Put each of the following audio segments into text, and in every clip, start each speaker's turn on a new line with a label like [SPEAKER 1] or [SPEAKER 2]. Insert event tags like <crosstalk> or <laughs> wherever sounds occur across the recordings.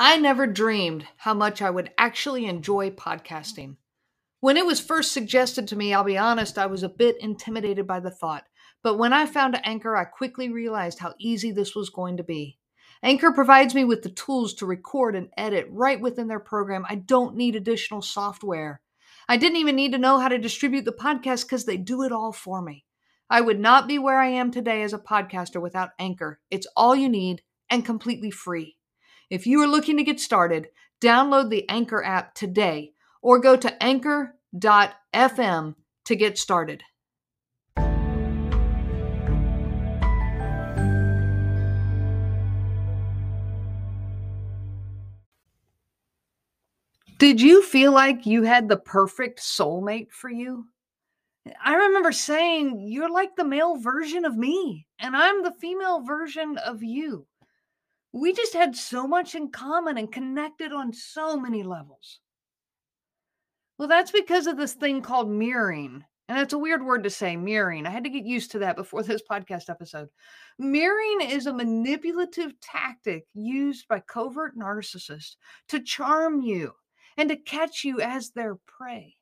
[SPEAKER 1] I never dreamed how much I would actually enjoy podcasting. When it was first suggested to me, I'll be honest, I was a bit intimidated by the thought. But when I found Anchor, I quickly realized how easy this was going to be. Anchor provides me with the tools to record and edit right within their program. I don't need additional software. I didn't even need to know how to distribute the podcast because they do it all for me. I would not be where I am today as a podcaster without Anchor. It's all you need and completely free. If you are looking to get started, download the Anchor app today or go to anchor.fm to get started. Did you feel like you had the perfect soulmate for you? I remember saying, You're like the male version of me, and I'm the female version of you. We just had so much in common and connected on so many levels. Well, that's because of this thing called mirroring. And it's a weird word to say, mirroring. I had to get used to that before this podcast episode. Mirroring is a manipulative tactic used by covert narcissists to charm you and to catch you as their prey.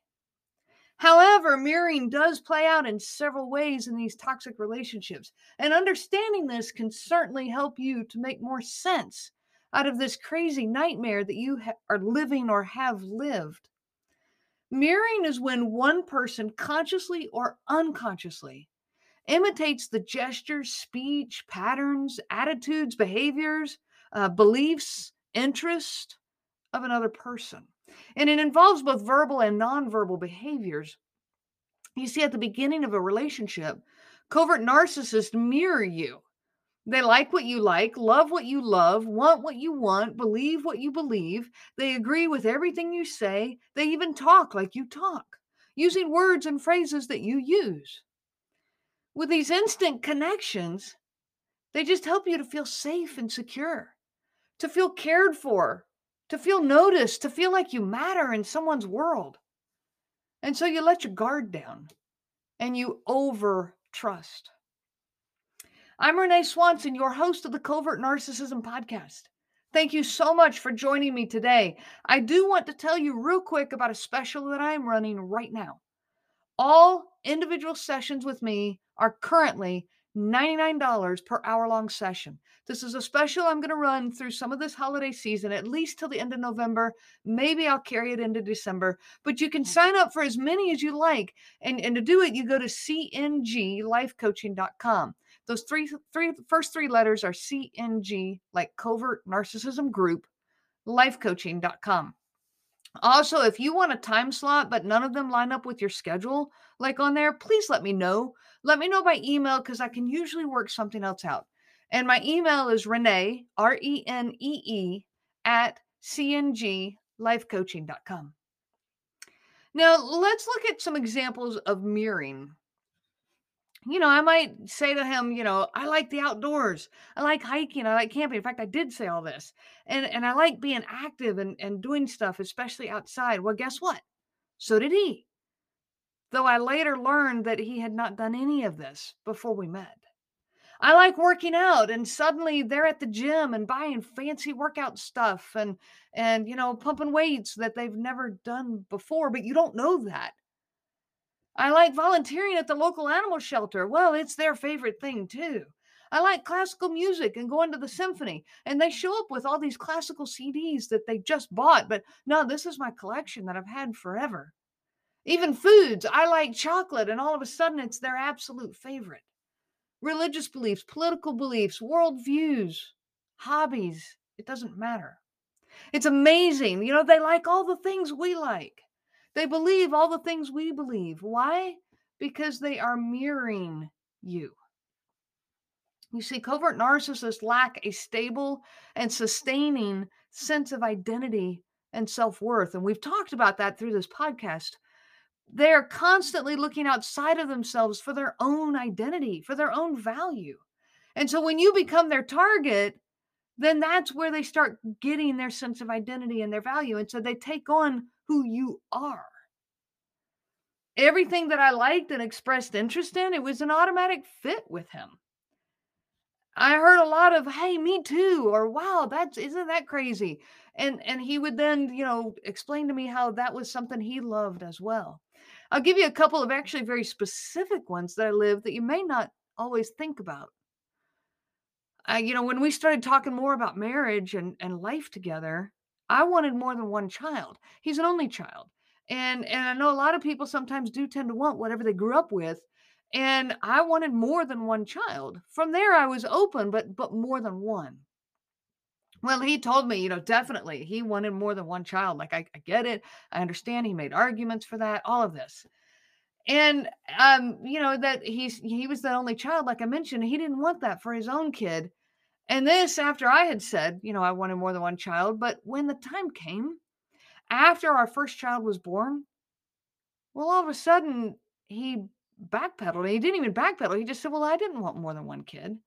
[SPEAKER 1] However, mirroring does play out in several ways in these toxic relationships, and understanding this can certainly help you to make more sense out of this crazy nightmare that you ha- are living or have lived. Mirroring is when one person consciously or unconsciously imitates the gestures, speech, patterns, attitudes, behaviors, uh, beliefs, interest of another person. And it involves both verbal and nonverbal behaviors. You see, at the beginning of a relationship, covert narcissists mirror you. They like what you like, love what you love, want what you want, believe what you believe. They agree with everything you say. They even talk like you talk, using words and phrases that you use. With these instant connections, they just help you to feel safe and secure, to feel cared for, to feel noticed, to feel like you matter in someone's world. And so you let your guard down and you over trust. I'm Renee Swanson, your host of the Covert Narcissism Podcast. Thank you so much for joining me today. I do want to tell you real quick about a special that I am running right now. All individual sessions with me are currently $99 per hour long session. This is a special I'm going to run through some of this holiday season, at least till the end of November. Maybe I'll carry it into December, but you can sign up for as many as you like. And, and to do it, you go to cnglifecoaching.com. Those three, three, first three letters are CNG, like covert narcissism group, lifecoaching.com. Also, if you want a time slot, but none of them line up with your schedule, like on there, please let me know. Let me know by email because I can usually work something else out. And my email is Renee, R E N E E, at cnglifecoaching.com. Now, let's look at some examples of mirroring. You know, I might say to him, you know, I like the outdoors. I like hiking. I like camping. In fact, I did say all this. And and I like being active and, and doing stuff, especially outside. Well, guess what? So did he. Though I later learned that he had not done any of this before we met. I like working out and suddenly they're at the gym and buying fancy workout stuff and and you know pumping weights that they've never done before but you don't know that. I like volunteering at the local animal shelter. Well, it's their favorite thing too. I like classical music and going to the symphony. And they show up with all these classical CDs that they just bought. But no, this is my collection that I've had forever. Even foods, I like chocolate, and all of a sudden it's their absolute favorite religious beliefs, political beliefs, worldviews, hobbies. It doesn't matter. It's amazing. You know, they like all the things we like. They believe all the things we believe. Why? Because they are mirroring you. You see, covert narcissists lack a stable and sustaining sense of identity and self worth. And we've talked about that through this podcast they're constantly looking outside of themselves for their own identity, for their own value. And so when you become their target, then that's where they start getting their sense of identity and their value. And so they take on who you are. Everything that I liked and expressed interest in, it was an automatic fit with him. I heard a lot of, "Hey, me too," or "Wow, that's isn't that crazy?" And and he would then, you know, explain to me how that was something he loved as well. I'll give you a couple of actually very specific ones that I lived that you may not always think about. I, you know, when we started talking more about marriage and, and life together, I wanted more than one child. He's an only child. And and I know a lot of people sometimes do tend to want whatever they grew up with. And I wanted more than one child. From there I was open, but but more than one. Well, he told me, you know, definitely he wanted more than one child. Like I, I get it. I understand he made arguments for that, all of this. And um, you know, that he's he was the only child, like I mentioned, he didn't want that for his own kid. And this after I had said, you know, I wanted more than one child. But when the time came, after our first child was born, well, all of a sudden he backpedaled. He didn't even backpedal. He just said, Well, I didn't want more than one kid.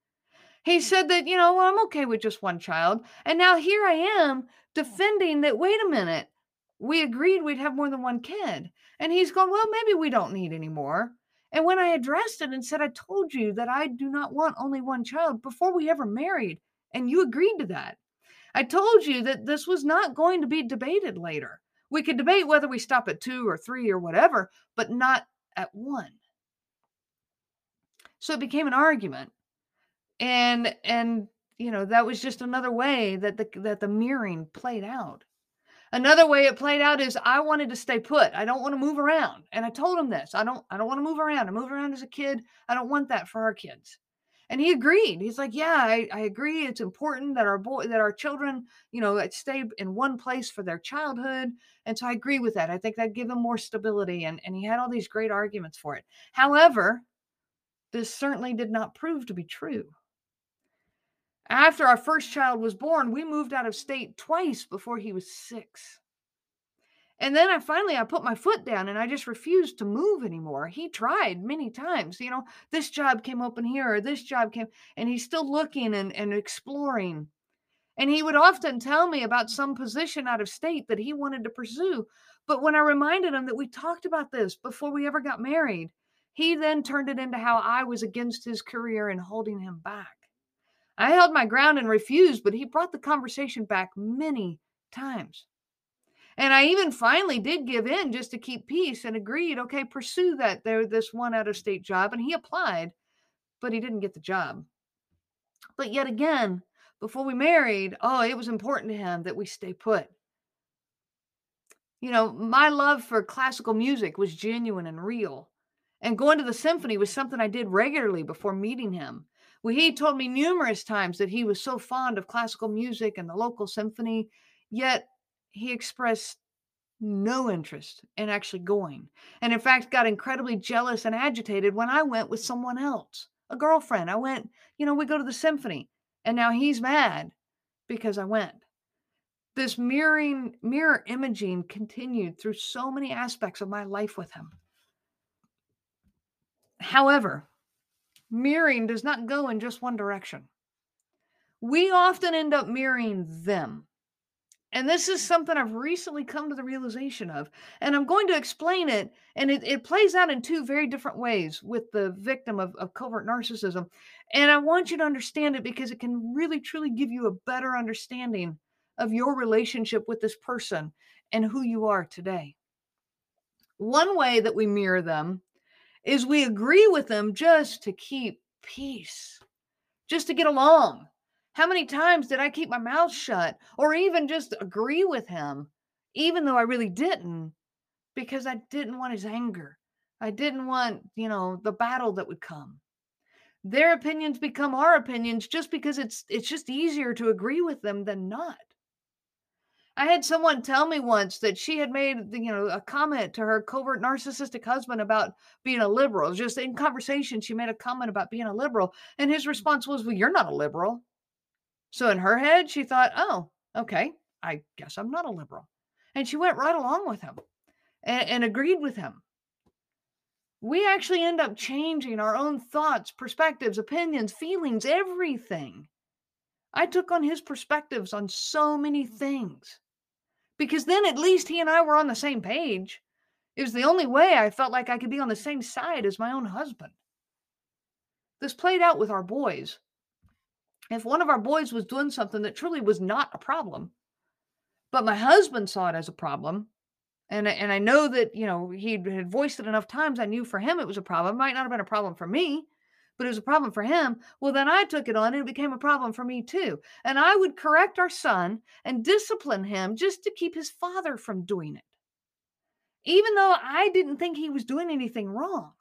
[SPEAKER 1] He mm. said that, you know, well, I'm okay with just one child. And now here I am defending that, wait a minute, we agreed we'd have more than one kid. And he's going, well, maybe we don't need any more. And when I addressed it and said, I told you that I do not want only one child before we ever married, and you agreed to that. I told you that this was not going to be debated later. We could debate whether we stop at two or three or whatever, but not at one. So it became an argument and and you know that was just another way that the that the mirroring played out another way it played out is i wanted to stay put. I don't want to move around and i told him this i don't i don't want to move around. I moved around as a kid. I don't want that for our kids. And he agreed. He's like yeah I, I agree. It's important that our boy that our children you know stay in one place for their childhood. And so i agree with that. I think that give them more stability and and he had all these great arguments for it. However this certainly did not prove to be true after our first child was born, we moved out of state twice before he was six. And then I finally I put my foot down and I just refused to move anymore. He tried many times. You know, this job came open here or this job came, and he's still looking and, and exploring. And he would often tell me about some position out of state that he wanted to pursue. But when I reminded him that we talked about this before we ever got married, he then turned it into how I was against his career and holding him back. I held my ground and refused, but he brought the conversation back many times. And I even finally did give in just to keep peace and agreed, okay, pursue that there this one out of state job and he applied, but he didn't get the job. But yet again, before we married, oh, it was important to him that we stay put. You know, my love for classical music was genuine and real. And going to the symphony was something I did regularly before meeting him. Well, he told me numerous times that he was so fond of classical music and the local symphony, yet he expressed no interest in actually going. And in fact, got incredibly jealous and agitated when I went with someone else, a girlfriend. I went, you know, we go to the symphony, and now he's mad because I went. This mirroring, mirror imaging continued through so many aspects of my life with him. However, mirroring does not go in just one direction. We often end up mirroring them. And this is something I've recently come to the realization of. And I'm going to explain it. And it, it plays out in two very different ways with the victim of, of covert narcissism. And I want you to understand it because it can really, truly give you a better understanding of your relationship with this person and who you are today. One way that we mirror them is we agree with them just to keep peace, just to get along. How many times did I keep my mouth shut or even just agree with him, even though I really didn't, because I didn't want his anger. I didn't want, you know, the battle that would come. Their opinions become our opinions just because it's it's just easier to agree with them than not. I had someone tell me once that she had made, you know, a comment to her covert narcissistic husband about being a liberal. Just in conversation, she made a comment about being a liberal, and his response was, "Well, you're not a liberal." So in her head, she thought, "Oh, okay, I guess I'm not a liberal," and she went right along with him and, and agreed with him. We actually end up changing our own thoughts, perspectives, opinions, feelings, everything. I took on his perspectives on so many things because then at least he and I were on the same page. It was the only way I felt like I could be on the same side as my own husband. This played out with our boys. if one of our boys was doing something that truly was not a problem, but my husband saw it as a problem, and and I know that you know he had voiced it enough times. I knew for him it was a problem. It might not have been a problem for me, but it was a problem for him. Well, then I took it on and it became a problem for me too. And I would correct our son and discipline him just to keep his father from doing it. Even though I didn't think he was doing anything wrong,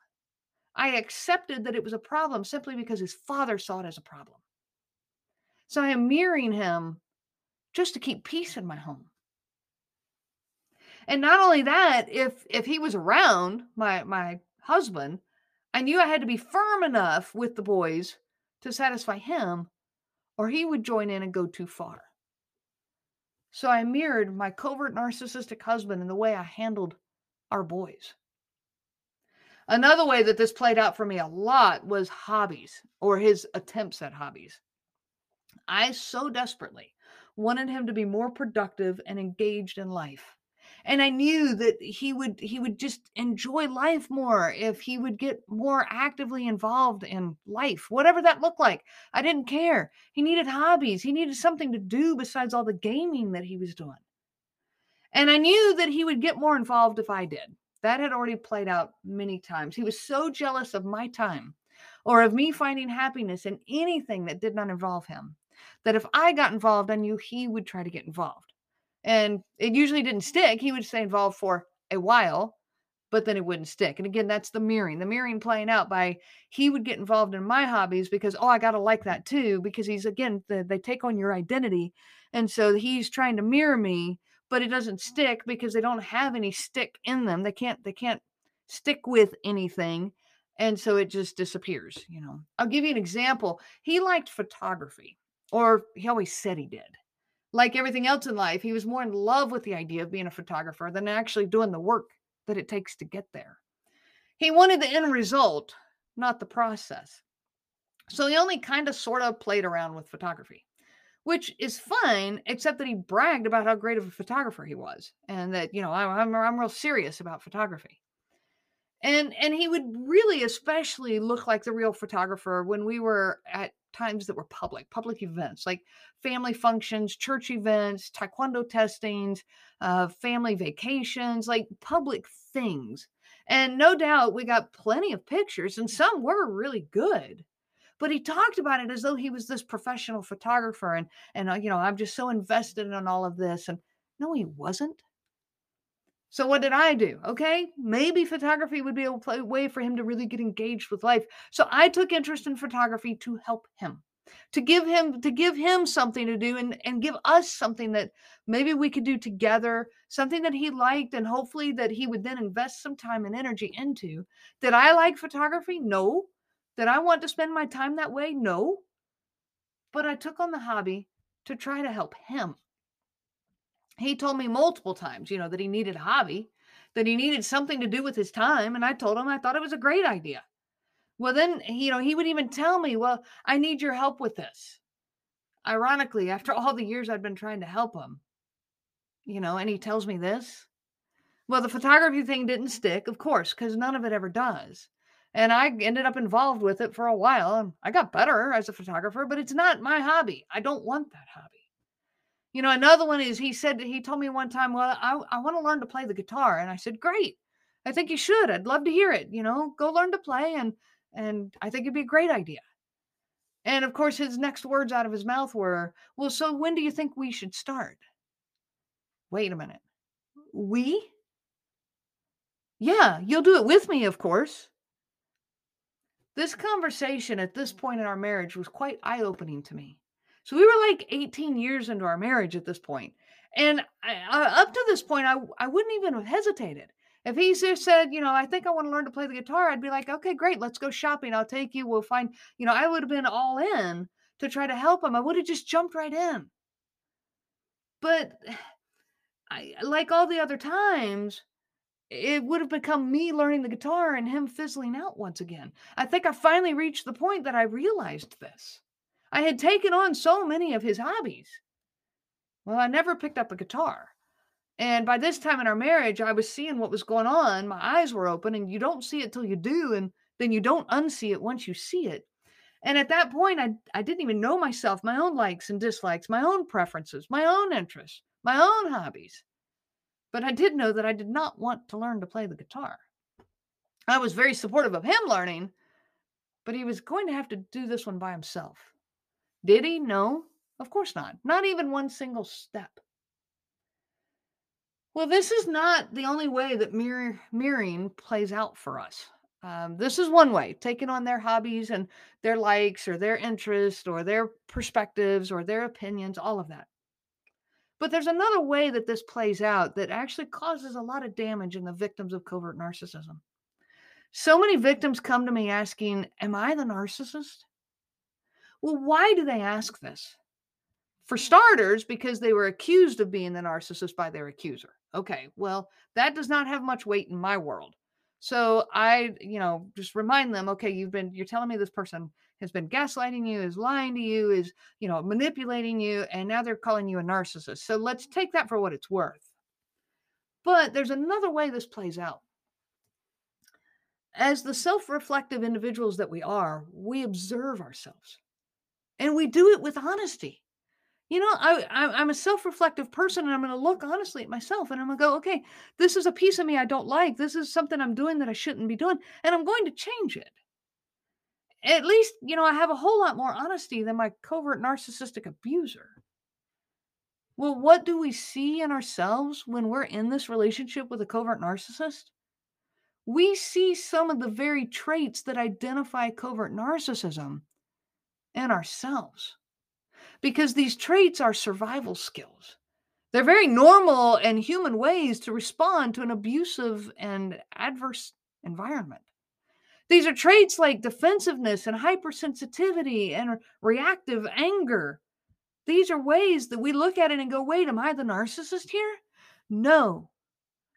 [SPEAKER 1] I accepted that it was a problem simply because his father saw it as a problem. So I am mirroring him just to keep peace in my home. And not only that, if if he was around my my husband, I knew I had to be firm enough with the boys to satisfy him, or he would join in and go too far. So I mirrored my covert narcissistic husband in the way I handled our boys. Another way that this played out for me a lot was hobbies or his attempts at hobbies. I so desperately wanted him to be more productive and engaged in life. And I knew that he would he would just enjoy life more if he would get more actively involved in life, whatever that looked like. I didn't care. He needed hobbies. He needed something to do besides all the gaming that he was doing. And I knew that he would get more involved if I did. That had already played out many times. He was so jealous of my time or of me finding happiness in anything that did not involve him that if I got involved, I knew he would try to get involved. And it usually didn't stick. He would stay involved for a while, but then it wouldn't stick. And again, that's the mirroring, the mirroring playing out by he would get involved in my hobbies because, oh, I got to like that too, because he's, again, the, they take on your identity. And so he's trying to mirror me, but it doesn't stick because they don't have any stick in them. They can't, they can't stick with anything. And so it just disappears, you know. I'll give you an example. He liked photography, or he always said he did like everything else in life, he was more in love with the idea of being a photographer than actually doing the work that it takes to get there. He wanted the end result, not the process. So he only kind of sort of played around with photography, which is fine, except that he bragged about how great of a photographer he was and that, you know, I'm, I'm real serious about photography. And and he would really especially look like the real photographer when we were at times that were public, public events like family functions, church events, taekwondo testings, uh, family vacations, like public things. And no doubt we got plenty of pictures, and some were really good. But he talked about it as though he was this professional photographer, and and uh, you know I'm just so invested in all of this. And no, he wasn't. So what did I do? Okay, maybe photography would be a way for him to really get engaged with life. So I took interest in photography to help him, to give him to give him something to do and and give us something that maybe we could do together, something that he liked and hopefully that he would then invest some time and energy into. Did I like photography? No. Did I want to spend my time that way? No. But I took on the hobby to try to help him he told me multiple times, you know, that he needed a hobby, that he needed something to do with his time. And I told him I thought it was a great idea. Well, then, you know, he would even tell me, well, I need your help with this. Ironically, after <laughs> all the years I'd been trying to help him, you know, and he tells me this. Well, the photography thing didn't stick, of course, because none of it ever does. And I ended up involved with it for a while. And I got better as a photographer, but it's not my hobby. I don't want that hobby. You know, another one is he said he told me one time, "Well, I I want to learn to play the guitar." And I said, "Great. I think you should. I'd love to hear it. You know, go learn to play and and I think it'd be a great idea." And of course, his next words out of his mouth were, "Well, so when do you think we should start?" Wait a minute. We? Yeah, you'll do it with me, of course. This conversation at this point in our marriage was quite eye opening to me. So we were like 18 years into our marriage at this point. And I, uh, up to this point, I, I wouldn't even have hesitated. If he just said, you know, I think I want to learn to play the guitar, I'd be like, okay, great, let's go shopping. I'll take you. We'll find, you know, I would have been all in to try to help him. I would have just jumped right in. But <sighs> I, like all the other times, it would have become me learning the guitar and him fizzling out once again. I think I finally reached the point that I realized this. I had taken on so many of his hobbies. Well, I never picked up a guitar. And by this time in our marriage, I was seeing what was going on. My eyes were open, and you don't see it till you do, and then you don't unsee it once you see it. And at that point, I, I didn't even know myself, my own likes and dislikes, my own preferences, my own interests, my own hobbies. But I did know that I did not want to learn to play the guitar. I was very supportive of him learning, but he was going to have to do this one by himself. Did he? No, of course not. Not even one single step. Well, this is not the only way that mirror, mirroring plays out for us. Um, this is one way, taking on their hobbies and their likes or their interests or their perspectives or their opinions, all of that. But there's another way that this plays out that actually causes a lot of damage in the victims of covert narcissism. So many victims come to me asking, Am I the narcissist? Well, why do they ask this? For starters, because they were accused of being the narcissist by their accuser. Okay, well, that does not have much weight in my world. So I, you know, just remind them, okay, you've been, you're telling me this person has been gaslighting you, is lying to you, is, you know, manipulating you, and now they're calling you a narcissist. So let's take that for what it's worth. But there's another way this plays out. As the self reflective individuals that we are, we observe ourselves and we do it with honesty you know, I, I am a self-reflective person, and I'm going to look honestly at myself, and I'm going to go, okay, this is a piece of me I don't like. This is something I'm doing that I shouldn't be doing, and I'm going to change it. At least, you know, I have a whole lot more honesty than my covert narcissistic abuser. Well, what do we see in ourselves when we're in this relationship with a covert narcissist? We see some of the very traits that identify covert narcissism in ourselves because these traits are survival skills. They're very normal and human ways to respond to an abusive and adverse environment. These are traits like defensiveness and hypersensitivity and reactive anger. These are ways that we look at it and go, wait, am I the narcissist here? No.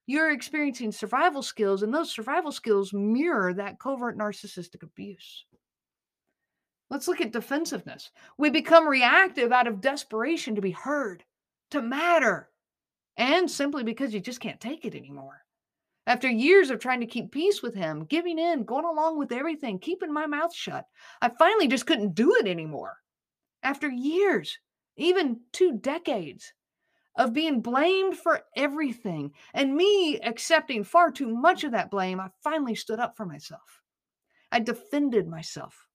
[SPEAKER 1] You're experiencing survival skills, and those survival skills mirror that covert narcissistic abuse. Let's look at defensiveness. We become reactive out of desperation to be heard, to matter, and simply because you just can't take it anymore. After years of trying to keep peace with him, giving in, going along with everything, keeping my mouth shut, I finally just couldn't do it anymore. After years, even two decades of being blamed for everything and me accepting far too much of that blame, I finally stood up for myself. I defended myself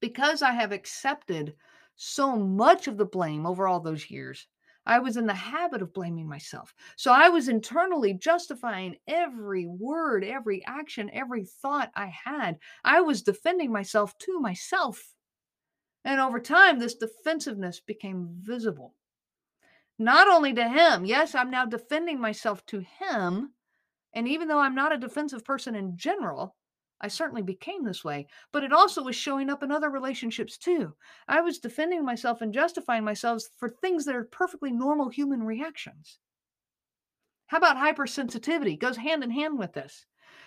[SPEAKER 1] because I have accepted so much of the blame over all those years, I was in the habit of blaming myself. So I was internally justifying every word, every action, every thought I had. I was defending myself to myself. And over time, this defensiveness became visible. Not only to him, yes, I'm now defending myself to him. And even though I'm not a defensive person in general, I certainly became this way, but it also was showing up in other relationships too. I was defending myself and justifying myself for things that are perfectly normal human reactions. How about hypersensitivity? Goes hand in hand with this.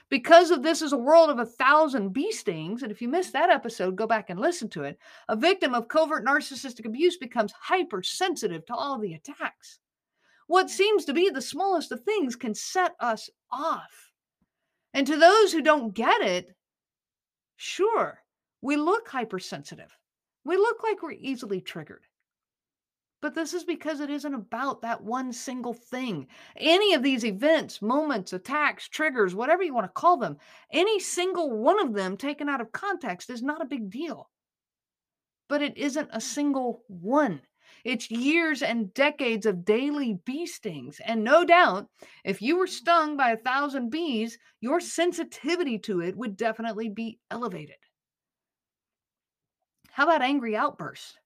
[SPEAKER 1] Because of this is a world of a thousand bee stings, and if you missed that episode, go back and listen to it. A victim of covert narcissistic abuse becomes hypersensitive to all the attacks. What seems to be the smallest of things can set us off. And to those who don't get it, sure, we look hypersensitive. We look like we're easily triggered. But this is because it isn't about that one single thing. Any of these events, moments, attacks, triggers, whatever you want to call them, any single one of them taken out of context is not a big deal. But it isn't a hmm. single one. It's years and decades of daily bee stings. And no doubt, if you were mm-hmm. stung by a thousand bees, your sensitivity to it would definitely be elevated. How about angry outbursts?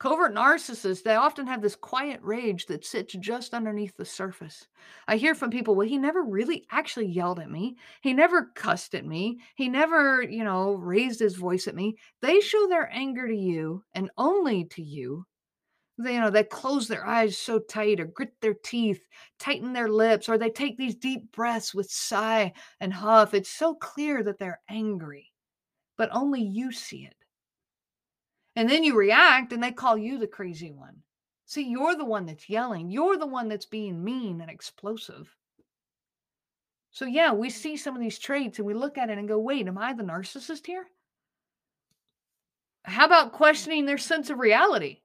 [SPEAKER 1] Covert narcissists, they often have this quiet rage that sits just underneath the surface. I hear from people, well, he never really actually yelled at me. He never cussed at me. He never, you know, raised his voice at me. They show their anger to you and only to you they, you know, they close their eyes so tight or grit their teeth, tighten their lips, or they take these deep breaths with sigh and huff. It's so clear that they're angry, but only you see it. And then you react and they call you the crazy one. See, you're the one that's yelling. You're the one that's being mean and explosive. So, yeah, we see some of these traits and we look at it and go, wait, am I the narcissist here? How about questioning their sense of reality?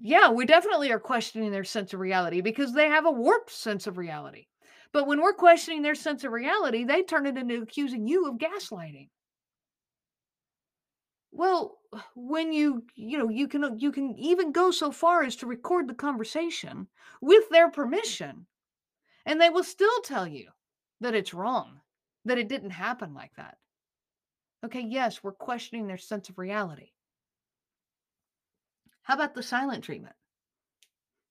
[SPEAKER 1] Yeah, we definitely are questioning their sense of reality because they have a warped sense of reality. But when we're questioning their sense of reality, they turn it into accusing you of gaslighting. Well, <sighs> when you, you know, you can uh, you can even go so far as to record the conversation with their permission, and they will still tell you that it's wrong, that it didn't happen like that. Okay, yes, we're questioning their sense of reality. How about the silent treatment?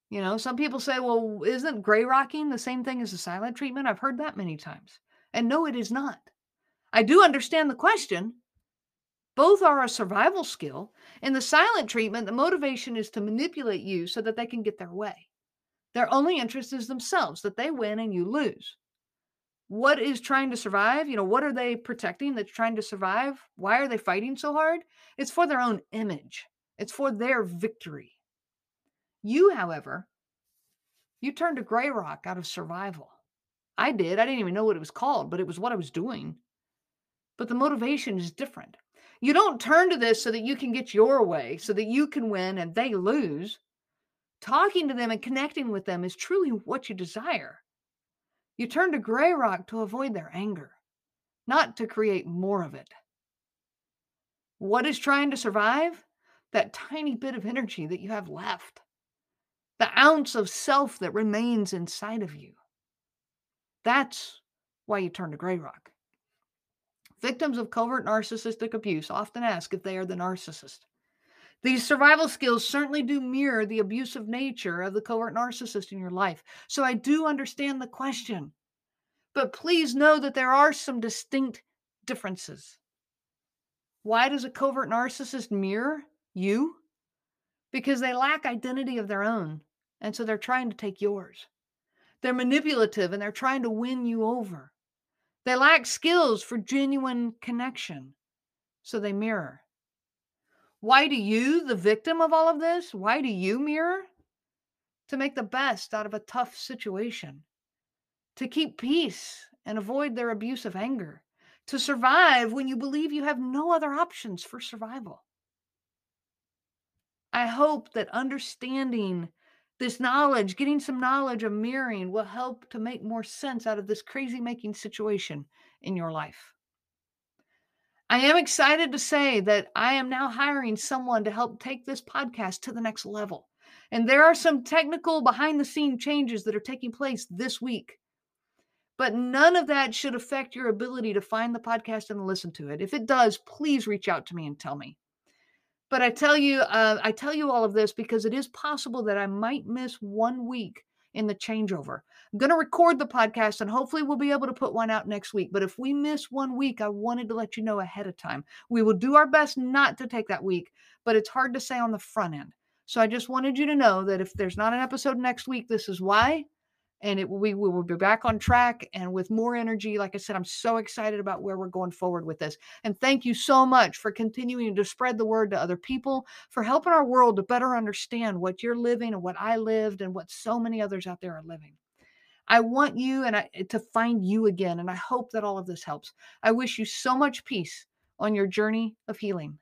[SPEAKER 1] You know, some people say, well, isn't gray rocking the same thing as the silent treatment? I've heard that many times. And no, it is not. I do understand the question. Both are a survival skill. In the silent treatment, the motivation is to manipulate you so that they can get their way. Their only interest is themselves, that they win and you lose. What is trying to survive? You know, what are they protecting that's trying to survive? Why are they fighting so hard? It's for their own image, it's for their victory. You, however, you turned to gray rock out of survival. I did. I didn't even know what it was called, but it was what I was doing. But the motivation is different. You don't turn to this so that you can get your way, so that you can win and they lose. Talking to them and connecting with them is truly what you desire. You turn to gray rock to avoid their anger, not to create more of it. What is trying to survive? That tiny bit of energy that you have left the ounce of self that remains inside of you. That's why you turn to Grey Rock. Victims of covert narcissistic abuse often ask if they are the narcissist. These survival skills certainly do mirror the abusive nature of the covert narcissist in your life. So I do understand the question. But please know that there are some distinct differences. Why does a covert narcissist mirror you? Because they lack identity of their own. And so they're trying to take yours. They're manipulative and they're trying to win you over. They lack skills for genuine connection. So they mirror. Why do you, the victim of all of this, why do you mirror? To make the best out of a tough situation, to keep peace and avoid their abusive anger, to survive when you believe you have no other options for survival. I hope that understanding this knowledge, getting some knowledge of mirroring will help to make more sense out of this crazy making situation in your life. I am excited to say that I am now hiring someone to help take this podcast to the next level. And there are some technical behind the scene changes that are taking place this week. But none of that should affect your ability to find the podcast and listen to it. If it does, please reach out to me and tell me. But I tell you, uh, I tell you all of this because it is possible that I might miss one week in the changeover. I'm going to record the podcast and hopefully we'll be able to put one out next week. But if we miss one week, I wanted to let you know ahead of time. We will do our best not to take that week, but it's hard to say on the front end. So I just wanted you to know that if there's not an episode next week, this is why and it we, we will be back on track and with more energy like i said i'm so excited about where we're going forward with this and thank you so much for continuing to spread the word to other people for helping our world to better understand what you're living and what i lived and what so many others out there are living I want you and I, eh, to find you again. And I hope that all of this helps. I wish you so much peace on your journey of healing.